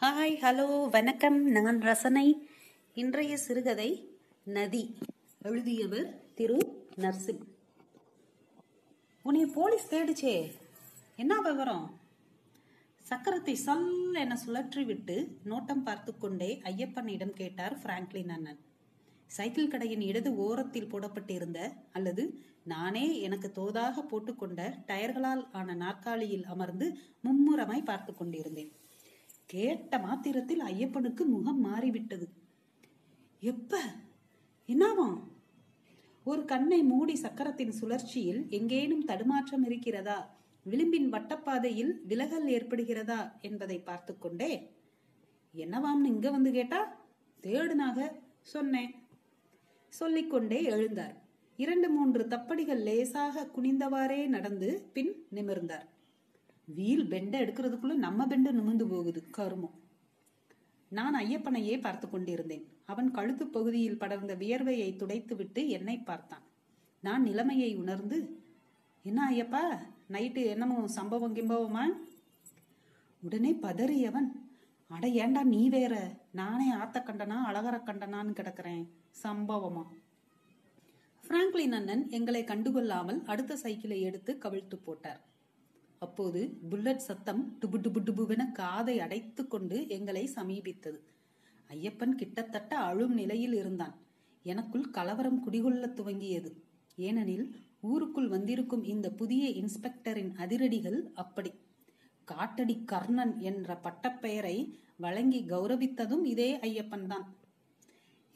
Hi hello வணக்கம். நான் ரசனை. இன்றைய சிறுகதை நதி. எழுதியவர் திரு நர்சிம். உன்னை போலீஸ் தேடிச்சே. என்ன விவரம்? சக்கரத்தை சல் என சுழற்றி விட்டு நோட்டம் பார்த்து கொண்டே ஐயப்பனிடம் கேட்டார் பிராங்க்லின் அண்ணன். சைக்கிள் கடையின் இடது ஓரத்தில் போடப்பட்டிருந்த அல்லது நானே எனக்கு தோதாக போட்டுக்கொண்ட டயர்களால் ஆன நாற்காலியில் அமர்ந்து மும்முரமாய் பார்த்து கொண்டிருந்தேன். கேட்ட மாத்திரத்தில் ஐயப்பனுக்கு முகம் மாறிவிட்டது. எப்ப? என்னாவாம் ஒரு கண்ணை மூடி சக்கரத்தின் சுழற்சியில் எங்கேனும் தடுமாற்றம் இருக்கிறதா? விளிம்பின் வட்டப்பாதையில் விலகல் ஏற்படுகிறதா என்பதை பார்த்து கொண்டே என்னவாம்னு இங்க வந்து கேட்டா? தேடுனாக சொன்னேன். சொல்லிக்கொண்டே எழுந்தார். இரண்டு மூன்று தப்படிகள் லேசாக குனிந்தவாறே நடந்து பின் நிமிர்ந்தார். வீல் பெண்டை எடுக்கிறதுக்குள்ள நம்ம பெண்டு நிமிந்து போகுது கருமம். நான் ஐயப்பனையே பார்த்து கொண்டிருந்தேன். அவன் கழுத்து பகுதியில் படர்ந்த வியர்வையை துடைத்துவிட்டு என்னை பார்த்தான். நான் நிலைமையை உணர்ந்து என்ன ஐயப்பா நைட்டு என்னமோ சம்பவம் கிம்பவமா? உடனே பதறியவன் அட ஏண்டா நீ வேற நானே ஆத்த கண்டனா அழகர கண்டனான்னு கிடக்குறேன் சம்பவமா? பிராங்க்லின் அண்ணன் எங்களை கண்டுகொள்ளாமல் அடுத்த சைக்கிளை எடுத்து கவிழ்த்து போட்டார். அப்போது புல்லட் சத்தம் டுபு டுபு டுபுவென காதை அடைத்து கொண்டு எங்களை சமீபித்தது. ஐயப்பன் கிட்டத்தட்ட அழும் நிலையில் இருந்தான். எனக்குள் கலவரம் குடிகொள்ள துவங்கியது. ஏனெனில் ஊருக்குள் வந்திருக்கும் இந்த புதிய இன்ஸ்பெக்டரின் அதிரடிகள் அப்படி. காட்டடி கர்ணன் என்ற பட்டப்பெயரை வழங்கி கௌரவித்ததும் இதே ஐயப்பன் தான்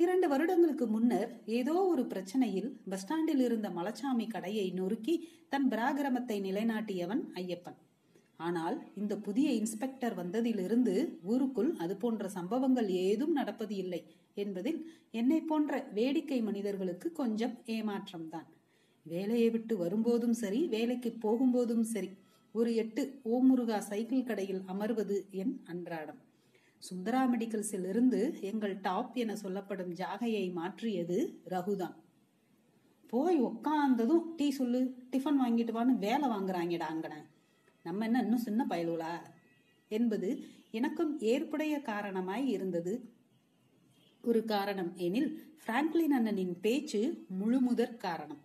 இரண்டு வருடங்களுக்கு முன்னர் ஏதோ ஒரு பிரச்சனையில் பஸ் ஸ்டாண்டில் இருந்த மலச்சாமி கடையை நொறுக்கி தன் பிராகிரமத்தை நிலைநாட்டியவன் ஐயப்பன். ஆனால் இந்த புதிய இன்ஸ்பெக்டர் வந்ததிலிருந்து ஊருக்குள் அது போன்ற சம்பவங்கள் ஏதும் நடப்பது இல்லை என்பதில் என்னை போன்ற வேடிக்கை மனிதர்களுக்கு கொஞ்சம் ஏமாற்றம்தான். வேலையை விட்டு வரும்போதும் சரி வேலைக்கு போகும்போதும் சரி ஒரு எட்டு ஓமுருகா சைக்கிள் கடையில் அமர்வது என் அன்றாடம். சுந்தரா மெடிக்கல்ஸில் இருந்து எங்கள் டாப் என சொல்லப்படும் ஜாகையை மாற்றியது ரகுதான். போய் உக்காந்ததும் டீ சொல்லு டிஃபன் வாங்கிட்டு வான்னு வேலை வாங்குறாங்கடா அங்கன. நம்ம என்ன இன்னும் சின்ன பயலுலா என்பது எனக்கும் ஏற்புடைய காரணமாய் இருந்தது. ஒரு காரணம் எனில் பிராங்க்லின் அண்ணனின் பேச்சு முழுமுதற் காரணம்.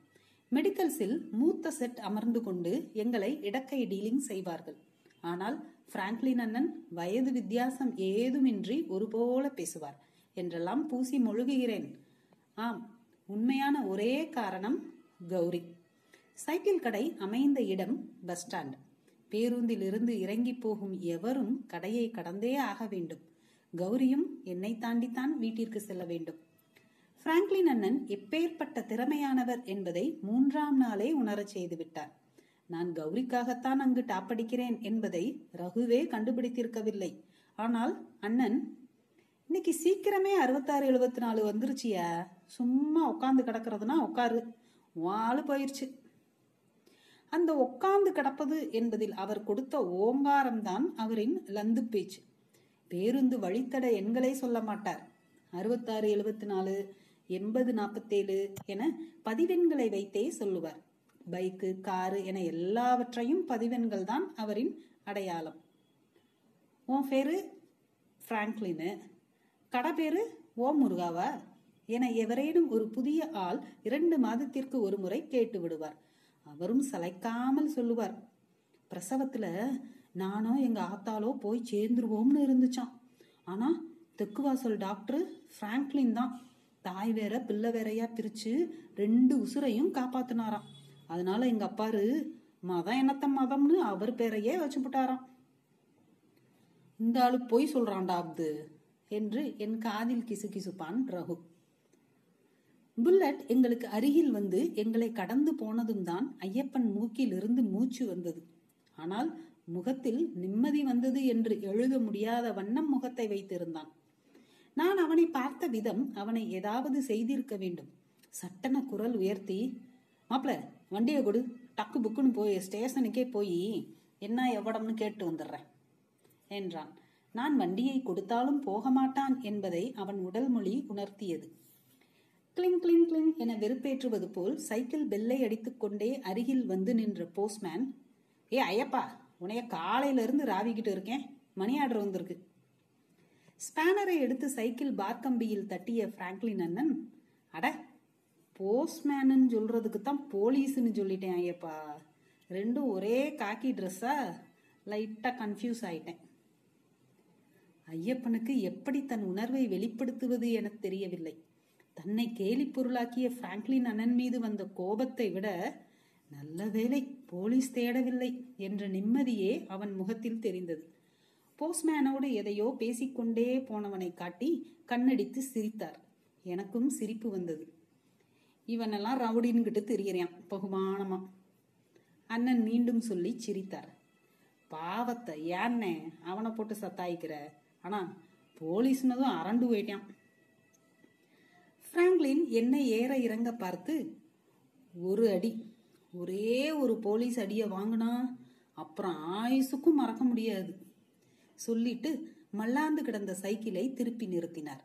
மெடிக்கல்ஸில் மூத்த செட் அமர்ந்து கொண்டு எங்களை இடக்கை டீலிங் செய்வார்கள். ஆனால் பிராங்க்லின் அண்ணன் வயது வித்தியாசம் ஏதுமின்றி ஒருபோல பேசுவார். என்றெல்லாம் பூசி மொழுகுகிறேன். ஆம் உண்மையான ஒரே காரணம் கௌரி. சைக்கிள் கடை அமைந்த இடம் பஸ் ஸ்டாண்ட். பேருந்தில் இருந்து இறங்கி போகும் எவரும் கடையை கடந்தே ஆக வேண்டும். கௌரியும் என்னை தாண்டித்தான் வீட்டிற்கு செல்ல வேண்டும். பிராங்க்லின் அண்ணன் எப்பேற்பட்ட திறமையானவர் என்பதை மூன்றாம் நாளே உணரச் செய்து விட்டார் நான் கௌரிக்காகத்தான் அங்கு டாப்படிக்கிறேன் என்பதை ரகுவே கண்டுபிடித்திருக்கவில்லை. ஆனால் அண்ணன் இன்னைக்கு சீக்கிரமே அறுபத்தாறு எழுபத்தி நாலு வந்துருச்சியா. சும்மா உட்காந்து கிடக்கிறதுனா உட்காரு. வாழு போயிருச்சு. அந்த உட்கார்ந்து கிடப்பது என்பதில் அவர் கொடுத்த ஓங்காரம்தான் அவரின் லந்து பேச்சு. பேருந்து வழித்தட எண்களை சொல்ல மாட்டார். அறுபத்தாறு எழுபத்தி நாலு எண்பது நாற்பத்தேழு என பதிவெண்களை வைத்தே சொல்லுவார். பைக்கு காரு என எல்லாவற்றையும் பதிவெண்கள் தான் அவரின் அடையாளம். உன் பேரு பிராங்க்லினு. கடை பேரு ஓ முருகாவா? என எவரேனும் ஒரு புதிய ஆள் இரண்டு மாதத்திற்கு ஒரு முறை கேட்டு விடுவார் அவரும் சளைக்காமல் சொல்லுவார் பிரசவத்துல நானோ எங்க ஆத்தாலோ போய் சேர்ந்துருவோம்னு இருந்துச்சான் ஆனா தெற்கு வாசல் டாக்டர் பிராங்க்லின் தான். தாய் வேற பிள்ளை வேறையா பிரிச்சு ரெண்டு உசுரையும் காப்பாத்தினாராம். அதனால எங்க அப்பாரு மதம் என்னத்த மதம்னு அவர் பேரையே வச்சு விட்டாராம் இந்த ஆளு பொய் சொல்றான்டா அப்து என்று என் காதில் கிசு கிசுப்பான் ரகு. புல்லட் எங்களுக்கு அருகில் வந்து எங்களை கடந்து போனதும் தான் ஐயப்பன் மூக்கிலிருந்து மூச்சு வந்தது. ஆனால் முகத்தில் நிம்மதி வந்தது என்று எழுத முடியாத வண்ணம் முகத்தை வைத்திருந்தான். நான் அவனை பார்த்த விதம் அவனை ஏதாவது செய்திருக்க வேண்டும். சட்டன குரல் உயர்த்தி மாப்பிள வண்டியை கொடு. டக்கு புக்குன்னு போய் ஸ்டேஷனுக்கே போய் என்ன எவ்வளம்னு கேட்டு வந்துடுறேன் என்றான். நான் வண்டியை கொடுத்தாலும் போக மாட்டான் என்பதை அவன் உடல் மொழி உணர்த்தியது. கிளிங் கிளிங் கிளிங் என வெறுப்பேற்றுவது போல் சைக்கிள் பெல்லை அடித்துக்கொண்டே அருகில் வந்து நின்ற போஸ்ட்மேன் ஏ ஐயப்பா உனைய காலையிலிருந்து ராவிக்கிட்டு இருக்கேன். மணி ஆர்டர் வந்திருக்கு. ஸ்பேனரை எடுத்து சைக்கிள் பார்க்கம்பியில் தட்டிய பிராங்க்லின் அண்ணன் அட போஸ்ட்மேனுன்னு சொல்றதுக்கு தான் போலீஸ்னு சொல்லிட்டேன் ஐயப்பா. ரெண்டும் ஒரே காக்கி ட்ரெஸ்ஸா லைட்டா கன்ஃபியூஸ் ஆயிட்டேன். ஐயப்பனுக்கு எப்படி தன் உணர்வை வெளிப்படுத்துவது என தெரியவில்லை. தன்னை கேலி பொருளாக்கிய பிராங்க்லின் அண்ணன் மீது வந்த கோபத்தை விட நல்ல வேலை போலீஸ் தேடவில்லை என்ற நிம்மதியே அவன் முகத்தில் தெரிந்தது. போஸ்ட்மேனோடு எதையோ பேசிக்கொண்டே போனவனை காட்டி கண்ணடித்து சிரித்தார். எனக்கும் சிரிப்பு வந்தது. இவனெல்லாம் ரவுடின்கிட்டு திரியறான் பகுமானமா. அண்ணன் மீண்டும் சொல்லி சிரித்தார். பாவத்தை ஏன்னே அவனை போட்டு சத்தாய்க்கிற. ஆனா போலீஸ்னதும் அரண்டு போயிட்டான். பிராங்க்லின் என்னை ஏற இறங்க பார்த்து ஒரு அடி ஒரே ஒரு போலீஸ் அடியை வாங்கினா அப்புறம் ஆயுசுக்கும் மறக்க முடியாது. சொல்லிட்டு மல்லாந்து கிடந்த சைக்கிளை திருப்பி நிறுத்தினார்.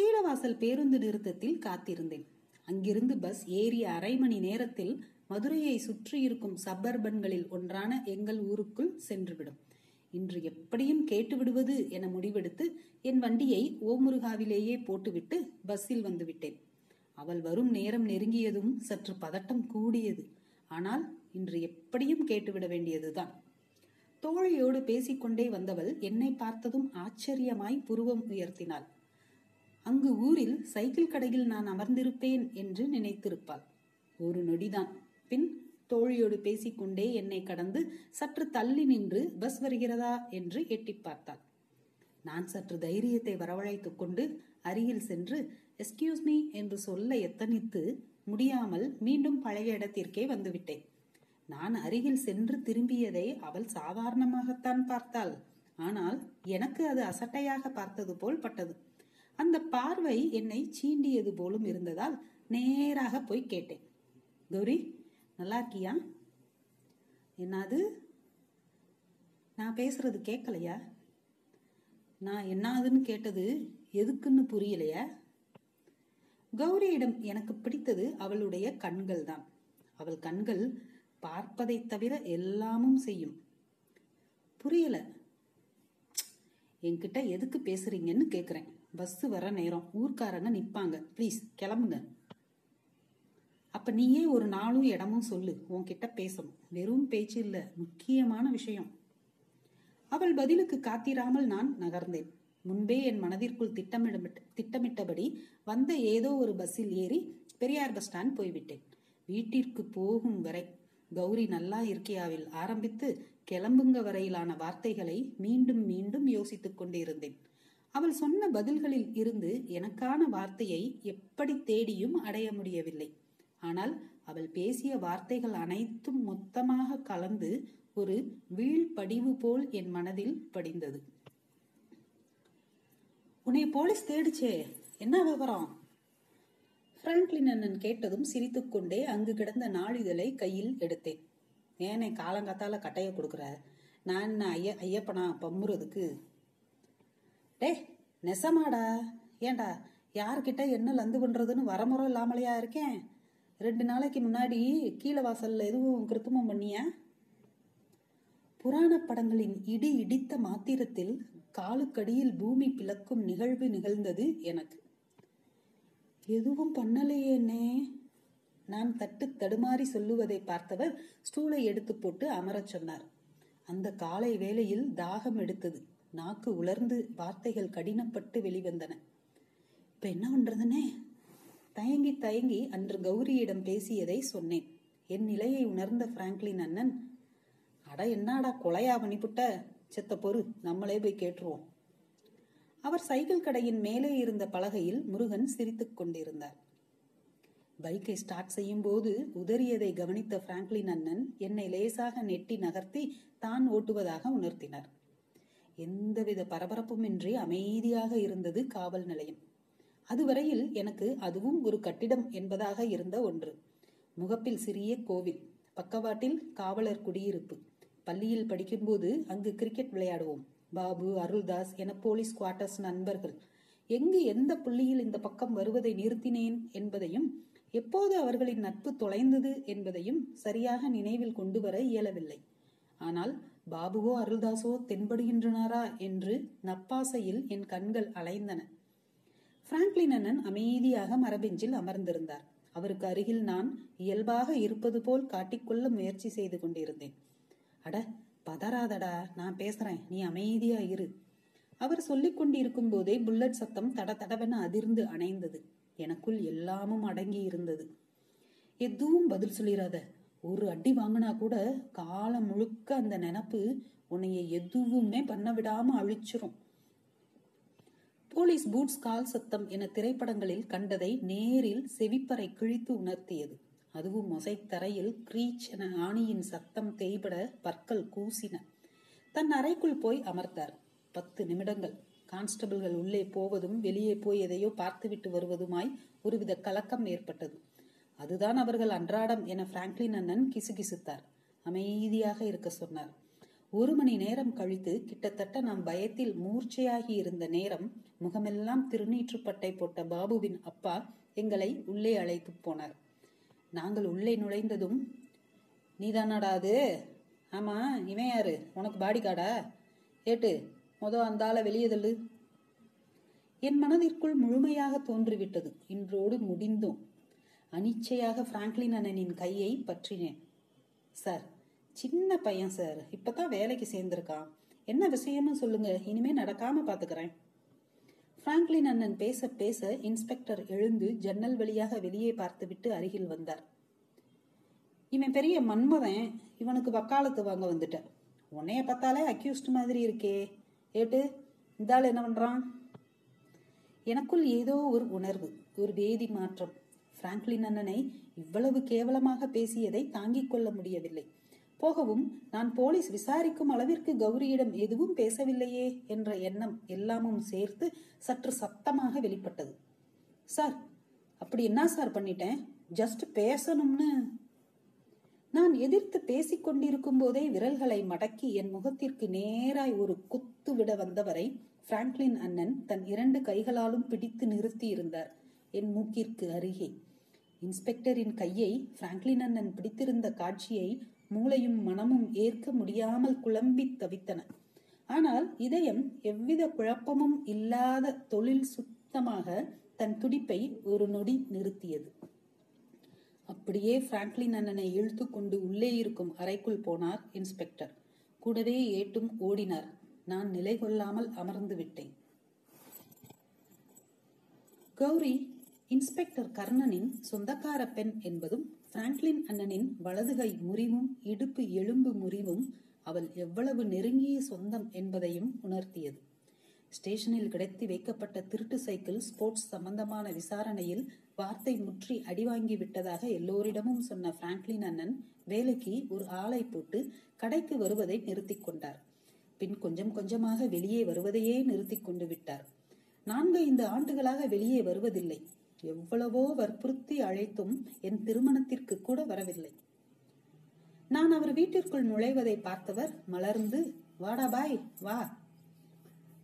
கீழவாசல் பேருந்து நிறுத்தத்தில் காத்திருந்தேன். அங்கிருந்து பஸ் ஏறிய அரை மணி நேரத்தில் மதுரையை சுற்றியிருக்கும் சப்பர்பன்களில் ஒன்றான எங்கள் ஊருக்குள் சென்றுவிடும். இன்று எப்படியும் கேட்டு விடுவது என முடிவெடுத்து என் வண்டியை ஓமுருகாவிலேயே போட்டுவிட்டு பஸ்ஸில் வந்துவிட்டேன். அவள் வரும் நேரம் நெருங்கியதும் சற்று பதட்டம் கூடியது. ஆனால் இன்று எப்படியும் கேட்டுவிட வேண்டியதுதான். தோழியோடு பேசிக்கொண்டே வந்தவள் என்னை பார்த்ததும் ஆச்சரியமாய் புருவம் உயர்த்தினாள். அங்கு ஊரில் சைக்கிள் கடையில் நான் அமர்ந்திருப்பேன் என்று நினைத்திருப்பாள். ஒரு நொடிதான். பின் தோழியோடு பேசிக்கொண்டே என்னை கடந்து சற்று தள்ளி நின்று பஸ் வருகிறதா என்று எட்டி பார்த்தாள். நான் சற்று தைரியத்தை வரவழைத்துக் கொண்டு அருகில் சென்று எஸ்கியூஸ் மீ என்று சொல்ல எத்தனித்து முடியாமல் மீண்டும் பழைய இடத்திற்கே வந்துவிட்டேன். நான் அருகில் சென்று திரும்பியதை அவள் சாதாரணமாகத்தான் பார்த்தாள். ஆனால் எனக்கு அது அசட்டையாக பார்த்தது போல் பட்டது. அந்த பார்வை என்னை சீண்டியது போலும் இருந்ததால் நேராக போய் கேட்டேன். கௌரி நல்லா இருக்கியா? என்னது? நான் பேசுறது கேட்கலையா? நான் என்னாதுன்னு கேட்டது எதுக்குன்னு புரியலையா? கௌரியிடம் எனக்கு பிடித்தது அவளுடைய கண்கள் தான். அவள் கண்கள் பார்ப்பதை தவிர எல்லாமும் செய்யும். புரியல. என்கிட்ட எதுக்கு பேசுறீங்கன்னு கேக்குறேன். பஸ் வர நேரம். ஊர்க்காரங்க நிப்பாங்க. ப்ளீஸ் கிளம்புங்க. அப்ப நீயே ஒரு நாளும் இடமும் சொல்லு. உன்கிட்ட பேசணும். வெறும் பேச்சு இல்ல. முக்கியமான விஷயம். அவள் பதிலுக்கு காத்திராமல் நான் நகர்ந்தேன். முன்பே என் மனதிற்குள் திட்டமிட திட்டமிட்டபடி வந்த ஏதோ ஒரு பஸ்ஸில் ஏறி பெரியார் பஸ் ஸ்டாண்ட் போய்விட்டேன். வீட்டிற்கு போகும் வரை கௌரி நல்லா இருக்கியாவில். ஆரம்பித்து கிளம்புங்க வரையிலான வார்த்தைகளை மீண்டும் மீண்டும் யோசித்துக் கொண்டிருந்தேன். அவள் சொன்ன பதில்களில் இருந்து எனக்கான வார்த்தையை எப்படி தேடியும் அடைய முடியவில்லை. ஆனால் அவள் பேசிய வார்த்தைகள் அனைத்தும் மொத்தமாக கலந்து ஒரு வீழ்படிவு போல் என் மனதில் படிந்தது. உன்னை போலீஸ் தேடிச்சே என்ன விவரம்? பிராங்க்லின் அண்ணன் கேட்டதும் சிரித்துக்கொண்டே அங்கு கிடந்த நாளிதழை கையில் எடுத்தேன். ஏனே காலங்காத்தால கட்டைய கொடுக்குற? நான் என்ன ஐய ஐயப்பனா பம்முறதுக்கு? டே நெசமாடா. ஏண்டா யார்கிட்ட என்ன லந்து பண்றதுன்னு வரமுறை இல்லாமலையா இருக்கேன்? ரெண்டு நாளைக்கு முன்னாடி கீழே வாசல்ல எதுவும் கிருத்தமம் பண்ணியா? புராண படங்களின் இடி இடித்த மாத்திரத்தில் காலுக்கடியில் பூமி பிளக்கும் நிகழ்வு நிகழ்ந்தது எனக்கு. எதுவும் பண்ணலையேனே நான் தட்டு தடுமாறி சொல்லுவதை பார்த்தவர் ஸ்டூலை எடுத்து போட்டு அமரச் சொன்னார். அந்த காலை வேளையில் தாகம் எடுத்தது. நாக்கு உலர்ந்து வார்த்தைகள் கடினப்பட்டு வெளிவந்தன. இப்ப என்ன பண்றதுனே? தயங்கி தயங்கி அன்று கௌரியிடம் பேசியதை சொன்னேன். என் நிலையை உணர்ந்த பிராங்க்லின் அண்ணன் அட என்னடா கொலையா பண்ணிப்புட்ட செத்த பொறு நம்மளே போய் கேட்டுருவோம். அவர் சைக்கிள் கடையின் மேலே இருந்த பலகையில் முருகன் சிரித்துக் கொண்டிருந்தார். பைக்கை ஸ்டார்ட் செய்யும் போது உதறியதை கவனித்த பிராங்க்லின் அண்ணன் என்னை லேசாக நெட்டி நகர்த்தி தான் ஓட்டுவதாக உணர்த்தினார். எந்தவித பரபரப்புமின்றி அமைதியாக இருந்தது காவல் நிலையம். அதுவரையில் எனக்கு அதுவும் ஒரு கட்டிடம் என்பதாக இருந்த ஒன்று. முகப்பில் சிறிய கோவில் பக்கவாட்டில் காவலர் குடியிருப்பு. பள்ளியில் படிக்கும்போது அங்கு கிரிக்கெட் விளையாடுவோம். பாபு அருள்தாஸ் என போலீஸ் குவார்டர்ஸ் நண்பர்கள். எங்கு எந்த புள்ளியில் இந்த பக்கம் வருவதை நிறுத்தினேன் என்பதையும் எப்போது அவர்களின் நட்பு தொலைந்தது என்பதையும் சரியாக நினைவில் கொண்டு வர இயலவில்லை. ஆனால் பாபுவோ அருள்தாசோ தென்படுகின்றனாரா? என்று நப்பாசையில் என் கண்கள் அலைந்தன. பிராங்க்லின் அண்ணன் அமைதியாக மரபெஞ்சில் அமர்ந்திருந்தார். அவருக்கு அருகில் நான் இயல்பாக இருப்பது போல் காட்டிக்கொள்ள முயற்சி செய்து கொண்டிருந்தேன். அட பதறாதடா நான் பேசுறேன். நீ அமைதியா இரு. அவர் சொல்லிக் கொண்டிருக்கும் போதே புல்லட் சத்தம் தட தடவென அதிர்ந்து அணைந்தது. எனக்குள் எல்லாமும் அடங்கி இருந்தது. எதுவும் பதில் சொல்லிடாத ஒரு அடி வாங்கினா கூட காலம் முழுக்க அந்த நினப்பு உன்னைய எதுவுமே பண்ண விடாம அழிச்சிரும். போலீஸ் பூட்ஸ் கால் சத்தம் என திரைப்படங்களில் கண்டதை நேரில் செவிப்பறை கிழித்து உணர்த்தியது. அதுவும் மொசைத்தரையில் கிரீச் என ஆணியின் சத்தம் தேய்பட பற்கள் கூசின. தன் அறைக்குள் போய் அமர்ந்தார். பத்து நிமிடங்கள். கான்ஸ்டபிள்கள் உள்ளே போவதும் வெளியே போய் எதையோ பார்த்துவிட்டு வருவதுமாய் ஒருவித கலக்கம் ஏற்பட்டது. அதுதான் அவர்கள் அன்றாடம் என பிராங்க்லின் அண்ணன் கிசுகிசுத்தார். அமைதியாக இருக்க சொன்னார். ஒரு மணி நேரம் கழித்து கிட்டத்தட்ட நாம் பயத்தில் மூர்ச்சையாகி இருந்த நேரம் முகமெல்லாம் திருநீற்றுப்பட்டை போட்ட பாபுவின் அப்பா எங்களை உள்ளே அழைத்து போனார். நாங்கள் உள்ளே நுழைந்ததும் நீதானாடா அது? ஆமா இவன் யாரு? உனக்கு பாடி காடா ஏட்டு மொத அந்த ஆளை வெளியே தள்ளு. என் மனதிற்குள் முழுமையாக தோன்றிவிட்டது. இன்றோடு முடிந்தோம். அனிச்சையாக பிராங்க்லின் அண்ணனின் கையை பற்றினேன். சார் சின்ன பையன் சார். இப்பதான் வேலைக்கு சேர்ந்திருக்கான். என்ன விஷயம்னு சொல்லுங்க. இனிமே நடக்காம பாத்துக்கிறேன். பிராங்க்லின் அண்ணன் பேச பேச இன்ஸ்பெக்டர் எழுந்து ஜன்னல் வழியாக வெளியே பார்த்துவிட்டு அருகில் வந்தார். இவன் பெரிய மன்மதன். இவனுக்கு வக்காலத்து வாங்க வந்துட்ட. உன்னைய பார்த்தாலே அக்யூஸ்ட் மாதிரி இருக்கே. ஏட்டு இந்த ஆள் என்ன பண்றான்? எனக்குள் ஏதோ ஒரு உணர்வு ஒரு வேதி மாற்றம். பிராங்க்லின் அண்ணனை இவ்வளவு கேவலமாக பேசியதை தாங்கிக் கொள்ள முடியவில்லை. போகவும் நான் போலீஸ் விசாரிக்கும் அளவிற்கு கௌரியிடம் எதுவும் பேசவில்லையே என்ற எண்ணம் எல்லாமும் சேர்த்து சற்று சத்தமாக வெளிப்பட்டது. சார் அப்படி என்ன சார் பண்ணிட்டேன்? ஜஸ்ட் பேசணும்னு. நான் எதிர்த்து பேசிக் கொண்டிருக்கும் போதே விரல்களை மடக்கி என் முகத்திற்கு நேராய் ஒரு குத்து விட வந்தவரை பிராங்க்லின் அண்ணன் தன் இரண்டு கைகளாலும் பிடித்து நிறுத்தி இருந்தார் என் மூக்கிற்கு அருகே. இன்ஸ்பெக்டரின் கையை பிராங்க்லின் அண்ணன் பிடித்திருந்த காட்சியை மூளையும் மனமும் ஏற்க முடியாமல் குழம்பி தவித்தன. ஆனால் இதயம் எவ்வித குழப்பமும் இல்லாத தொழில் சுத்தமாக தன் துடிப்பை ஒரு நொடி நிறுத்தியது. அப்படியே பிராங்க்லின் அண்ணனை இழுத்து கொண்டு உள்ளே இருக்கும் அறைக்குள் போனார் இன்ஸ்பெக்டர். கூடவே ஏட்டும் ஓடினார். நான் நிலை கொள்ளாமல் அமர்ந்து விட்டேன். கௌரி இன்ஸ்பெக்டர் கர்ணனின் சொந்தக்கார பெண் என்பதும் பிராங்க்லின் அண்ணனின் வலதுகை முறிவும் இடுப்பு எலும்பு முறிவும் அவள் எவ்வளவு நெருங்கிய சொந்தம் என்பதையும் உணர்த்தியது. ஸ்டேஷனில் கிடைத்து வைக்கப்பட்ட திருட்டு சைக்கிள் ஸ்போர்ட்ஸ் சம்பந்தமான விசாரணையில் வார்த்தை முற்றி அடிவாங்கி விட்டதாக எல்லோரிடமும் சொன்ன பிராங்க்லின் அண்ணன் வேலைக்கு ஒரு ஆளை போட்டு கடைக்கு வருவதை நிறுத்தி கொண்டார். பின் கொஞ்சம் கொஞ்சமாக வெளியே வருவதையே நிறுத்தி கொண்டு விட்டார். நான்கு ஐந்து ஆண்டுகளாக வெளியே வருவதில்லை. எவ்வளவோ வற்புறுத்தி அழைத்தும் என் திருமணத்திற்கு கூட வரவில்லை. நான் அவர் வீட்டிற்குள் நுழைவதை பார்த்தவர் மலர்ந்து வாடா பாய் வா.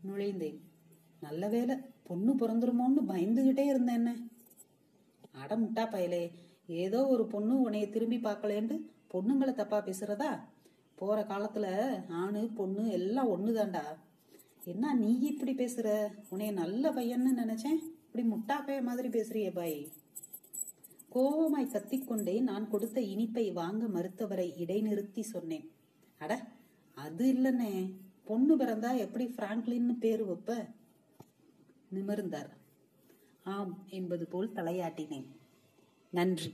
நுழைந்தேன். நல்ல வேலை பொண்ணு பிறந்துருமோன்னு பயந்துகிட்டே இருந்தேன் என்ன? அடமுட்டா பயலே ஏதோ ஒரு பொண்ணு உன்னைய திரும்பி பார்க்கலேன்ட்டு பொண்ணுங்களை தப்பா பேசுறதா? போற காலத்துல ஆணு பொண்ணு எல்லாம் ஒண்ணுதான்டா. என்ன நீ இப்படி பேசுற? உன்னைய நல்ல பையன்னு நினைச்சேன். இப்படி முட்டா பைய மாதிரி பேசுறிய பாய். கோபமாய் கத்திக்கொண்டே நான் கொடுத்த இனிப்பை வாங்க மறுத்தவரை இடைநிறுத்தி சொன்னேன். அட அது இல்லைன்னே பொண்ணு பிறந்தா எப்படி பிராங்க்லின்னு பேரு வைப்ப? நிமிர்ந்தார். ஆம் என்பது போல் தலையாட்டினேன். நன்றி.